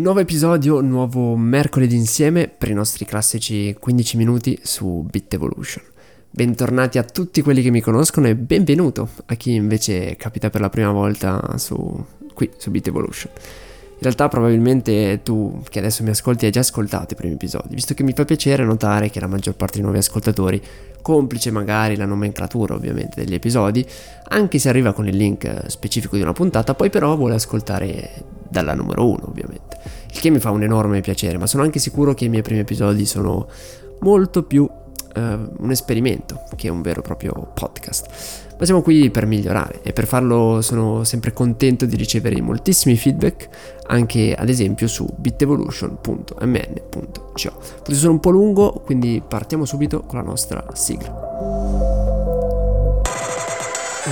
Nuovo episodio, nuovo mercoledì insieme per i nostri classici 15 minuti su Bit Evolution. Bentornati a tutti quelli che mi conoscono e benvenuto a chi invece capita per la prima volta su, qui su Bit Evolution. In realtà probabilmente tu che adesso mi ascolti hai già ascoltato i primi episodi, visto che mi fa piacere notare che la maggior parte dei nuovi ascoltatori, complice magari la nomenclatura ovviamente degli episodi, anche se arriva con il link specifico di una puntata, poi però vuole ascoltare dalla numero uno ovviamente. Il che mi fa un enorme piacere, ma sono anche sicuro che i miei primi episodi sono molto più uh, un esperimento che un vero e proprio podcast ma siamo qui per migliorare e per farlo sono sempre contento di ricevere moltissimi feedback anche ad esempio su bitevolution.mn.co. Forse sono un po' lungo, quindi partiamo subito con la nostra sigla.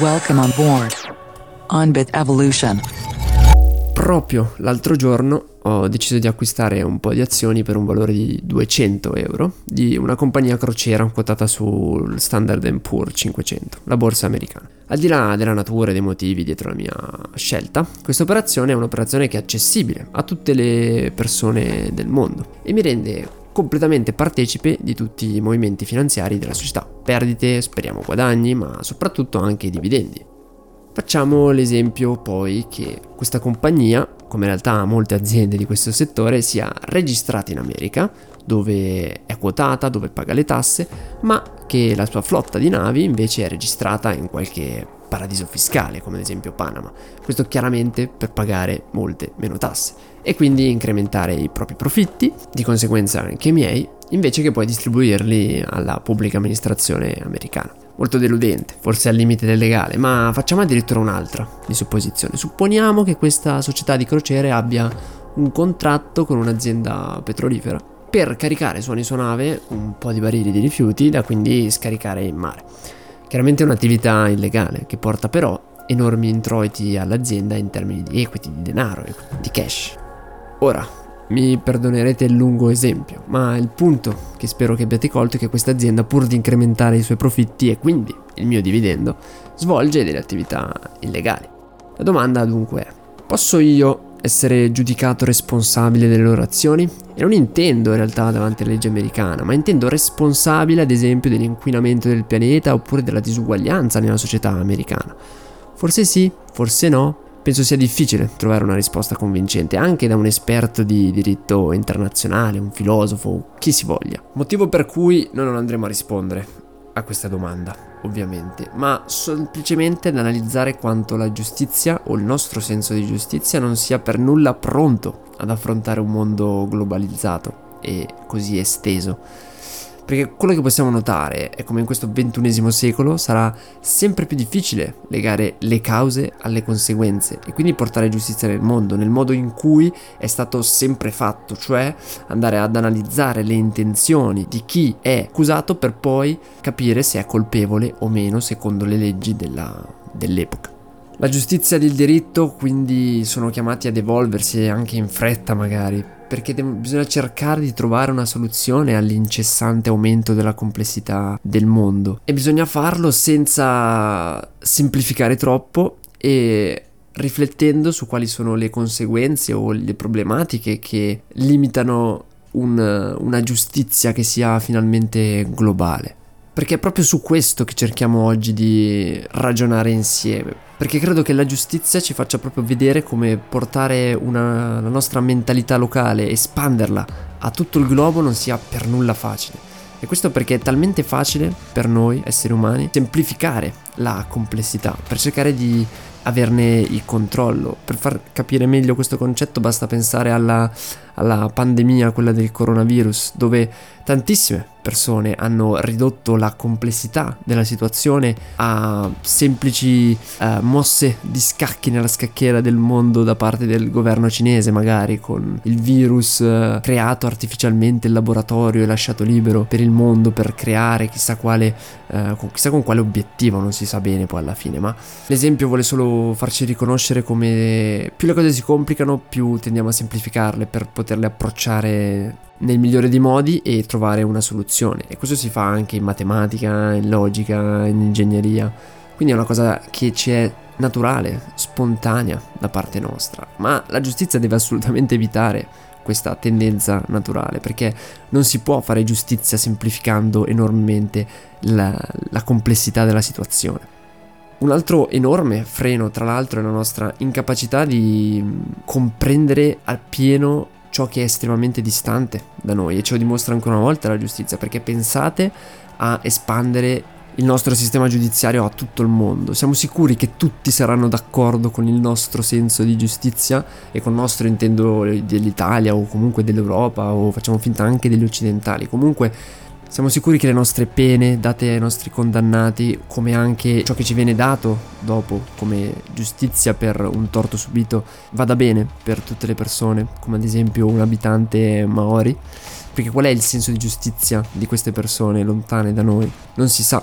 Welcome on board on Bit Evolution. Proprio l'altro giorno ho deciso di acquistare un po' di azioni per un valore di 200 euro di una compagnia crociera quotata sul Standard Poor's 500, la borsa americana. Al di là della natura e dei motivi dietro la mia scelta, questa operazione è un'operazione che è accessibile a tutte le persone del mondo e mi rende completamente partecipe di tutti i movimenti finanziari della società. Perdite, speriamo guadagni, ma soprattutto anche dividendi. Facciamo l'esempio poi che questa compagnia, come in realtà molte aziende di questo settore, sia registrata in America, dove è quotata, dove paga le tasse, ma che la sua flotta di navi invece è registrata in qualche paradiso fiscale, come ad esempio Panama. Questo chiaramente per pagare molte meno tasse e quindi incrementare i propri profitti, di conseguenza anche i miei, invece che poi distribuirli alla pubblica amministrazione americana molto deludente, forse al limite del legale, ma facciamo addirittura un'altra di supposizione. Supponiamo che questa società di crociere abbia un contratto con un'azienda petrolifera per caricare su ogni sua nave un po' di barili di rifiuti da quindi scaricare in mare. Chiaramente è un'attività illegale che porta però enormi introiti all'azienda in termini di equity, di denaro, di cash. Ora, mi perdonerete il lungo esempio, ma il punto che spero che abbiate colto è che questa azienda, pur di incrementare i suoi profitti e quindi il mio dividendo, svolge delle attività illegali. La domanda dunque è, posso io essere giudicato responsabile delle loro azioni? E non intendo in realtà davanti alla legge americana, ma intendo responsabile ad esempio dell'inquinamento del pianeta oppure della disuguaglianza nella società americana. Forse sì, forse no, Penso sia difficile trovare una risposta convincente anche da un esperto di diritto internazionale, un filosofo, chi si voglia. Motivo per cui noi non andremo a rispondere a questa domanda, ovviamente, ma semplicemente ad analizzare quanto la giustizia o il nostro senso di giustizia non sia per nulla pronto ad affrontare un mondo globalizzato e così esteso perché quello che possiamo notare è come in questo ventunesimo secolo sarà sempre più difficile legare le cause alle conseguenze e quindi portare giustizia nel mondo, nel modo in cui è stato sempre fatto, cioè andare ad analizzare le intenzioni di chi è accusato per poi capire se è colpevole o meno secondo le leggi della, dell'epoca. La giustizia e il diritto quindi sono chiamati ad evolversi anche in fretta magari, perché de- bisogna cercare di trovare una soluzione all'incessante aumento della complessità del mondo e bisogna farlo senza semplificare troppo e riflettendo su quali sono le conseguenze o le problematiche che limitano un, una giustizia che sia finalmente globale. Perché è proprio su questo che cerchiamo oggi di ragionare insieme. Perché credo che la giustizia ci faccia proprio vedere come portare una, la nostra mentalità locale, espanderla a tutto il globo non sia per nulla facile. E questo perché è talmente facile per noi esseri umani semplificare la complessità, per cercare di averne il controllo. Per far capire meglio questo concetto basta pensare alla, alla pandemia, quella del coronavirus, dove tantissime persone hanno ridotto la complessità della situazione a semplici uh, mosse di scacchi nella scacchiera del mondo da parte del governo cinese, magari con il virus uh, creato artificialmente in laboratorio e lasciato libero per il mondo per creare chissà quale, uh, con, chissà con quale obiettivo, non si sa bene poi alla fine, ma l'esempio vuole solo farci riconoscere come più le cose si complicano, più tendiamo a semplificarle per poterle approcciare nel migliore dei modi e trovare una soluzione. E questo si fa anche in matematica, in logica, in ingegneria. Quindi è una cosa che ci è naturale, spontanea da parte nostra, ma la giustizia deve assolutamente evitare questa tendenza naturale, perché non si può fare giustizia semplificando enormemente la, la complessità della situazione. Un altro enorme freno, tra l'altro, è la nostra incapacità di comprendere appieno ciò che è estremamente distante da noi e ce lo dimostra ancora una volta la giustizia, perché pensate a espandere il nostro sistema giudiziario a tutto il mondo. Siamo sicuri che tutti saranno d'accordo con il nostro senso di giustizia e con il nostro intendo dell'Italia o comunque dell'Europa o facciamo finta anche degli occidentali. Comunque siamo sicuri che le nostre pene date ai nostri condannati, come anche ciò che ci viene dato dopo come giustizia per un torto subito, vada bene per tutte le persone, come ad esempio un abitante maori? Perché qual è il senso di giustizia di queste persone lontane da noi? Non si sa,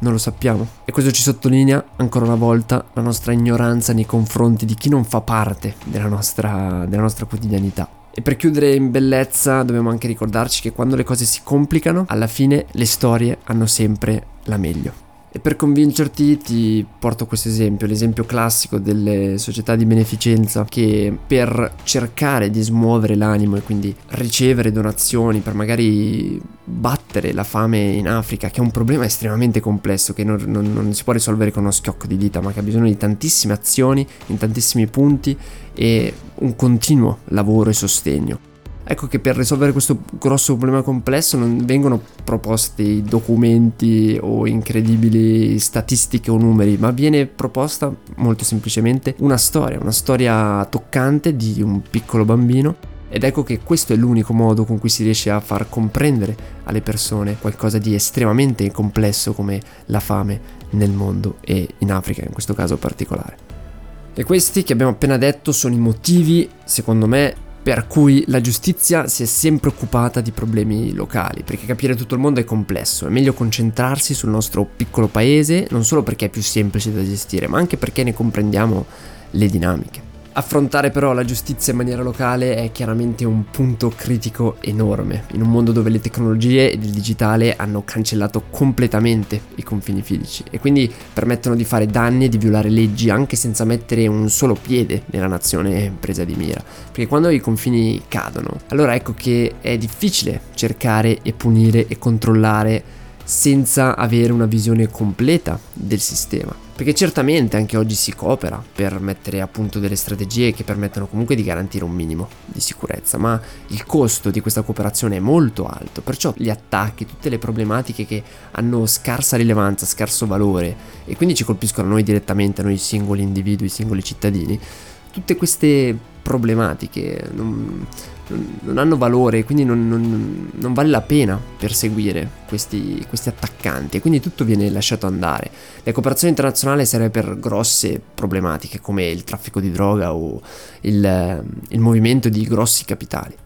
non lo sappiamo. E questo ci sottolinea ancora una volta la nostra ignoranza nei confronti di chi non fa parte della nostra, della nostra quotidianità. E per chiudere in bellezza dobbiamo anche ricordarci che quando le cose si complicano, alla fine le storie hanno sempre la meglio. E per convincerti ti porto questo esempio, l'esempio classico delle società di beneficenza che per cercare di smuovere l'animo e quindi ricevere donazioni per magari battere la fame in Africa, che è un problema estremamente complesso che non, non, non si può risolvere con uno schiocco di dita, ma che ha bisogno di tantissime azioni in tantissimi punti e un continuo lavoro e sostegno. Ecco che per risolvere questo grosso problema complesso non vengono proposti documenti o incredibili statistiche o numeri, ma viene proposta molto semplicemente una storia, una storia toccante di un piccolo bambino ed ecco che questo è l'unico modo con cui si riesce a far comprendere alle persone qualcosa di estremamente complesso come la fame nel mondo e in Africa in questo caso particolare. E questi che abbiamo appena detto sono i motivi, secondo me, per cui la giustizia si è sempre occupata di problemi locali, perché capire tutto il mondo è complesso, è meglio concentrarsi sul nostro piccolo paese, non solo perché è più semplice da gestire, ma anche perché ne comprendiamo le dinamiche. Affrontare però la giustizia in maniera locale è chiaramente un punto critico enorme, in un mondo dove le tecnologie ed il digitale hanno cancellato completamente i confini fisici e quindi permettono di fare danni e di violare leggi anche senza mettere un solo piede nella nazione presa di mira. Perché quando i confini cadono, allora ecco che è difficile cercare e punire e controllare senza avere una visione completa del sistema. Perché certamente anche oggi si coopera per mettere a punto delle strategie che permettono comunque di garantire un minimo di sicurezza, ma il costo di questa cooperazione è molto alto, perciò gli attacchi, tutte le problematiche che hanno scarsa rilevanza, scarso valore e quindi ci colpiscono noi direttamente, noi singoli individui, singoli cittadini, tutte queste problematiche non, non hanno valore, quindi non, non, vale la pena perseguire questi, questi attaccanti e quindi tutto viene lasciato andare. La cooperazione internazionale serve per grosse problematiche come il traffico di droga o il, il movimento di grossi capitali.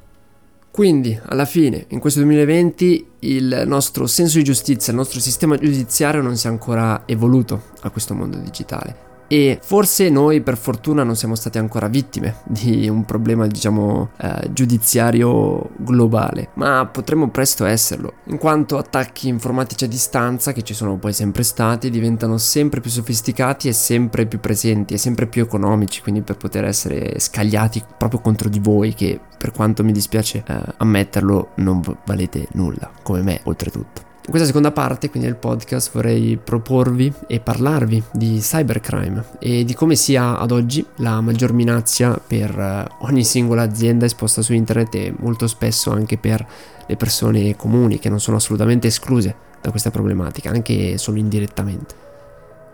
Quindi, alla fine, in questo 2020, il nostro senso di giustizia, il nostro sistema giudiziario non si è ancora evoluto a questo mondo digitale e forse noi per fortuna non siamo stati ancora vittime di un problema diciamo eh, giudiziario globale ma potremmo presto esserlo in quanto attacchi informatici a distanza che ci sono poi sempre stati diventano sempre più sofisticati e sempre più presenti e sempre più economici quindi per poter essere scagliati proprio contro di voi che per quanto mi dispiace eh, ammetterlo non valete nulla come me oltretutto in questa seconda parte, quindi del podcast, vorrei proporvi e parlarvi di cybercrime e di come sia ad oggi la maggior minaccia per eh, ogni singola azienda esposta su internet e molto spesso anche per le persone comuni che non sono assolutamente escluse da questa problematica, anche solo indirettamente.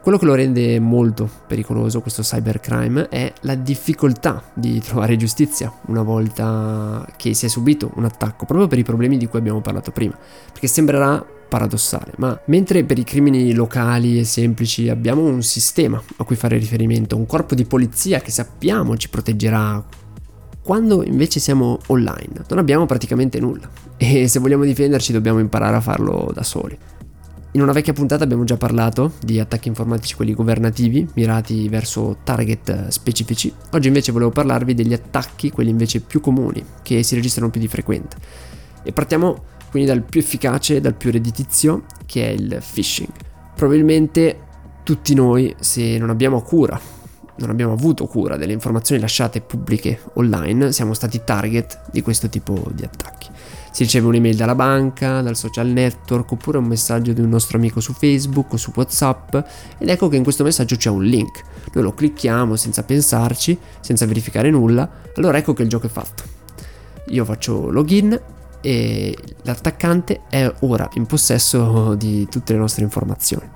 Quello che lo rende molto pericoloso questo cybercrime è la difficoltà di trovare giustizia una volta che si è subito un attacco, proprio per i problemi di cui abbiamo parlato prima, perché sembrerà paradossale, ma mentre per i crimini locali e semplici abbiamo un sistema a cui fare riferimento, un corpo di polizia che sappiamo ci proteggerà, quando invece siamo online non abbiamo praticamente nulla e se vogliamo difenderci dobbiamo imparare a farlo da soli. In una vecchia puntata abbiamo già parlato di attacchi informatici, quelli governativi, mirati verso target specifici. Oggi invece volevo parlarvi degli attacchi, quelli invece più comuni, che si registrano più di frequente. E partiamo quindi dal più efficace, dal più redditizio, che è il phishing. Probabilmente tutti noi, se non abbiamo cura non abbiamo avuto cura delle informazioni lasciate pubbliche online, siamo stati target di questo tipo di attacchi. Si riceve un'email dalla banca, dal social network oppure un messaggio di un nostro amico su Facebook o su WhatsApp ed ecco che in questo messaggio c'è un link. Noi lo clicchiamo senza pensarci, senza verificare nulla, allora ecco che il gioco è fatto. Io faccio login e l'attaccante è ora in possesso di tutte le nostre informazioni.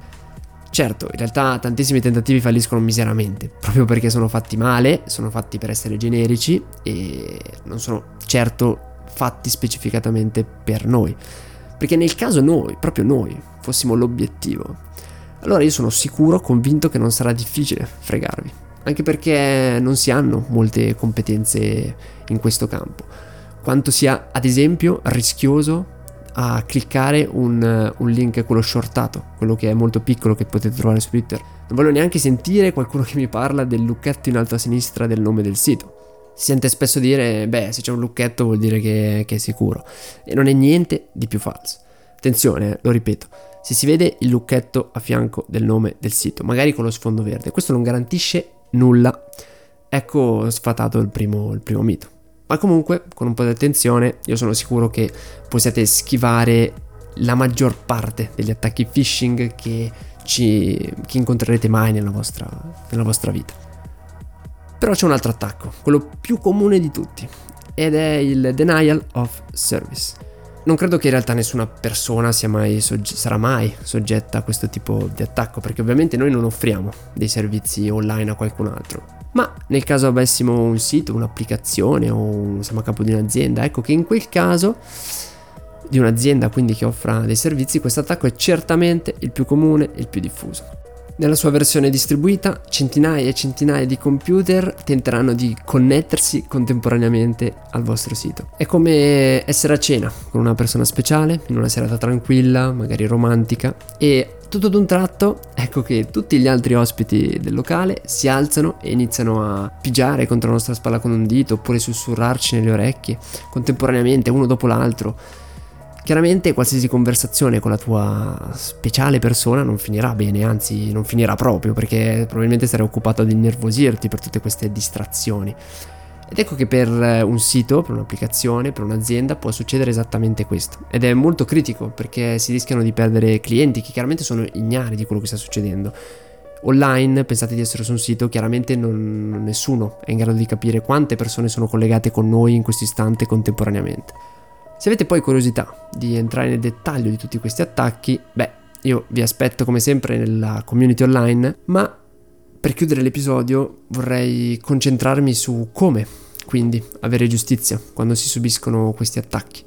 Certo, in realtà tantissimi tentativi falliscono miseramente, proprio perché sono fatti male, sono fatti per essere generici e non sono certo fatti specificatamente per noi. Perché nel caso noi, proprio noi, fossimo l'obiettivo, allora io sono sicuro, convinto che non sarà difficile fregarvi. Anche perché non si hanno molte competenze in questo campo. Quanto sia, ad esempio, rischioso a cliccare un, un, link, quello shortato, quello che è molto piccolo che potete trovare su Twitter. Non voglio neanche sentire qualcuno che mi parla del lucchetto in alto a sinistra del nome del sito si sente spesso dire, beh, se c'è un lucchetto vuol dire che, che, è sicuro. E non è niente di più falso. Attenzione, eh, lo ripeto, se si vede il lucchetto a fianco del nome del sito, magari con lo sfondo verde, questo non garantisce nulla. Ecco sfatato il primo, il primo mito. Ma comunque, con un po' di attenzione, io sono sicuro che possiate schivare la maggior parte degli attacchi phishing che, ci, che incontrerete mai nella vostra, nella vostra vita. Però c'è un altro attacco, quello più comune di tutti, ed è il denial of service. Non credo che in realtà nessuna persona mai sogge- sarà mai soggetta a questo tipo di attacco, perché ovviamente noi non offriamo dei servizi online a qualcun altro. Ma nel caso avessimo un sito, un'applicazione o siamo a capo di un'azienda, ecco che in quel caso di un'azienda quindi che offra dei servizi, questo attacco è certamente il più comune e il più diffuso. Nella sua versione distribuita, centinaia e centinaia di computer tenteranno di connettersi contemporaneamente al vostro sito. È come essere a cena con una persona speciale, in una serata tranquilla, magari romantica, e tutto ad un tratto, ecco che tutti gli altri ospiti del locale si alzano e iniziano a pigiare contro la nostra spalla con un dito oppure sussurrarci nelle orecchie, contemporaneamente, uno dopo l'altro Chiaramente qualsiasi conversazione con la tua speciale persona non finirà bene, anzi non finirà proprio perché probabilmente sarai occupato ad innervosirti per tutte queste distrazioni. Ed ecco che per un sito, per un'applicazione, per un'azienda può succedere esattamente questo. Ed è molto critico perché si rischiano di perdere clienti che chiaramente sono ignari di quello che sta succedendo. Online, pensate di essere su un sito, chiaramente non, nessuno è in grado di capire quante persone sono collegate con noi in questo istante contemporaneamente. Se avete poi curiosità di entrare nel dettaglio di tutti questi attacchi, beh, io vi aspetto come sempre nella community online, ma per chiudere l'episodio vorrei concentrarmi su come, quindi, avere giustizia quando si subiscono questi attacchi.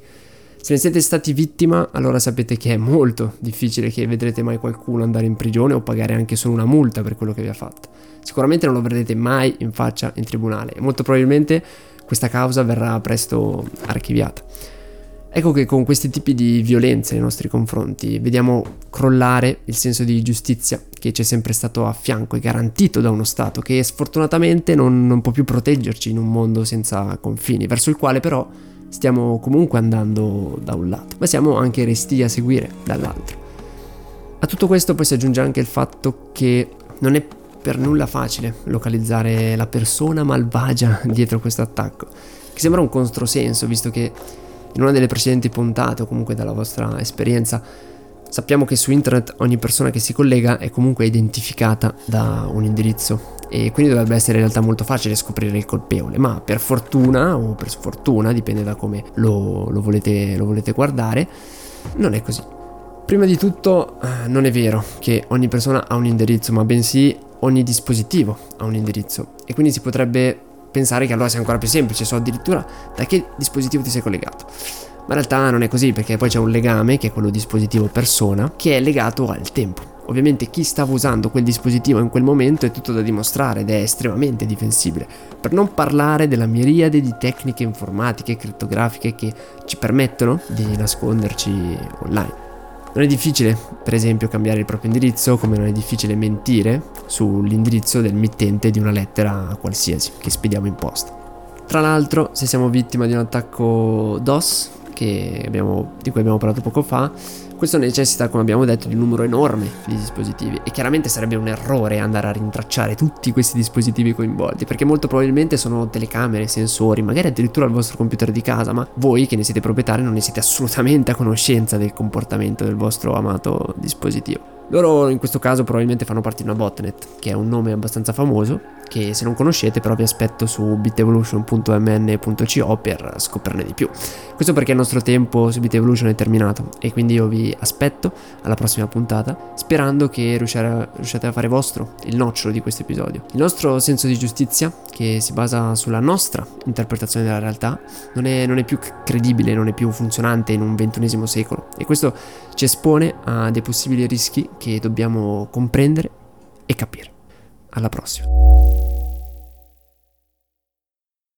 Se ne siete stati vittima, allora sapete che è molto difficile che vedrete mai qualcuno andare in prigione o pagare anche solo una multa per quello che vi ha fatto. Sicuramente non lo vedrete mai in faccia in tribunale e molto probabilmente questa causa verrà presto archiviata. Ecco che con questi tipi di violenze nei nostri confronti vediamo crollare il senso di giustizia che ci è sempre stato a fianco e garantito da uno Stato che sfortunatamente non, non può più proteggerci in un mondo senza confini, verso il quale però stiamo comunque andando da un lato, ma siamo anche resti a seguire dall'altro. A tutto questo poi si aggiunge anche il fatto che non è per nulla facile localizzare la persona malvagia dietro questo attacco, che sembra un controsenso visto che in una delle precedenti puntate o comunque dalla vostra esperienza sappiamo che su internet ogni persona che si collega è comunque identificata da un indirizzo e quindi dovrebbe essere in realtà molto facile scoprire il colpevole, ma per fortuna o per sfortuna, dipende da come lo, lo, volete, lo volete guardare, non è così. Prima di tutto eh, non è vero che ogni persona ha un indirizzo, ma bensì ogni dispositivo ha un indirizzo e quindi si potrebbe pensare che allora sia ancora più semplice, so addirittura da che dispositivo ti sei collegato. Ma in realtà non è così perché poi c'è un legame, che è quello dispositivo persona, che è legato al tempo. Ovviamente chi stava usando quel dispositivo in quel momento è tutto da dimostrare ed è estremamente difensibile, per non parlare della miriade di tecniche informatiche e criptografiche che ci permettono di nasconderci online. Non è difficile, per esempio, cambiare il proprio indirizzo, come non è difficile mentire sull'indirizzo del mittente di una lettera qualsiasi che spediamo in posta. Tra l'altro, se siamo vittima di un attacco DOS, abbiamo, di cui abbiamo parlato poco fa, Questo necessita, come abbiamo detto, di un numero enorme di dispositivi e chiaramente sarebbe un errore andare a rintracciare tutti questi dispositivi coinvolti, perché molto probabilmente sono telecamere, sensori, magari addirittura il vostro computer di casa, ma voi che ne siete proprietari non ne siete assolutamente a conoscenza del comportamento del vostro amato dispositivo. Loro in questo caso probabilmente fanno parte di una botnet, che è un nome abbastanza famoso, che se non conoscete però vi aspetto su bitevolution.mn.co per scoprirne di più. Questo perché il nostro tempo su Bitevolution è terminato e quindi io vi aspetto alla prossima puntata, sperando che riusciate a fare vostro il nocciolo di questo episodio. Il nostro senso di giustizia, che si basa sulla nostra interpretazione della realtà, non è, non è più credibile, non è più funzionante in un ventunesimo secolo e questo ci espone a dei possibili rischi che dobbiamo comprendere e capire. Alla prossima.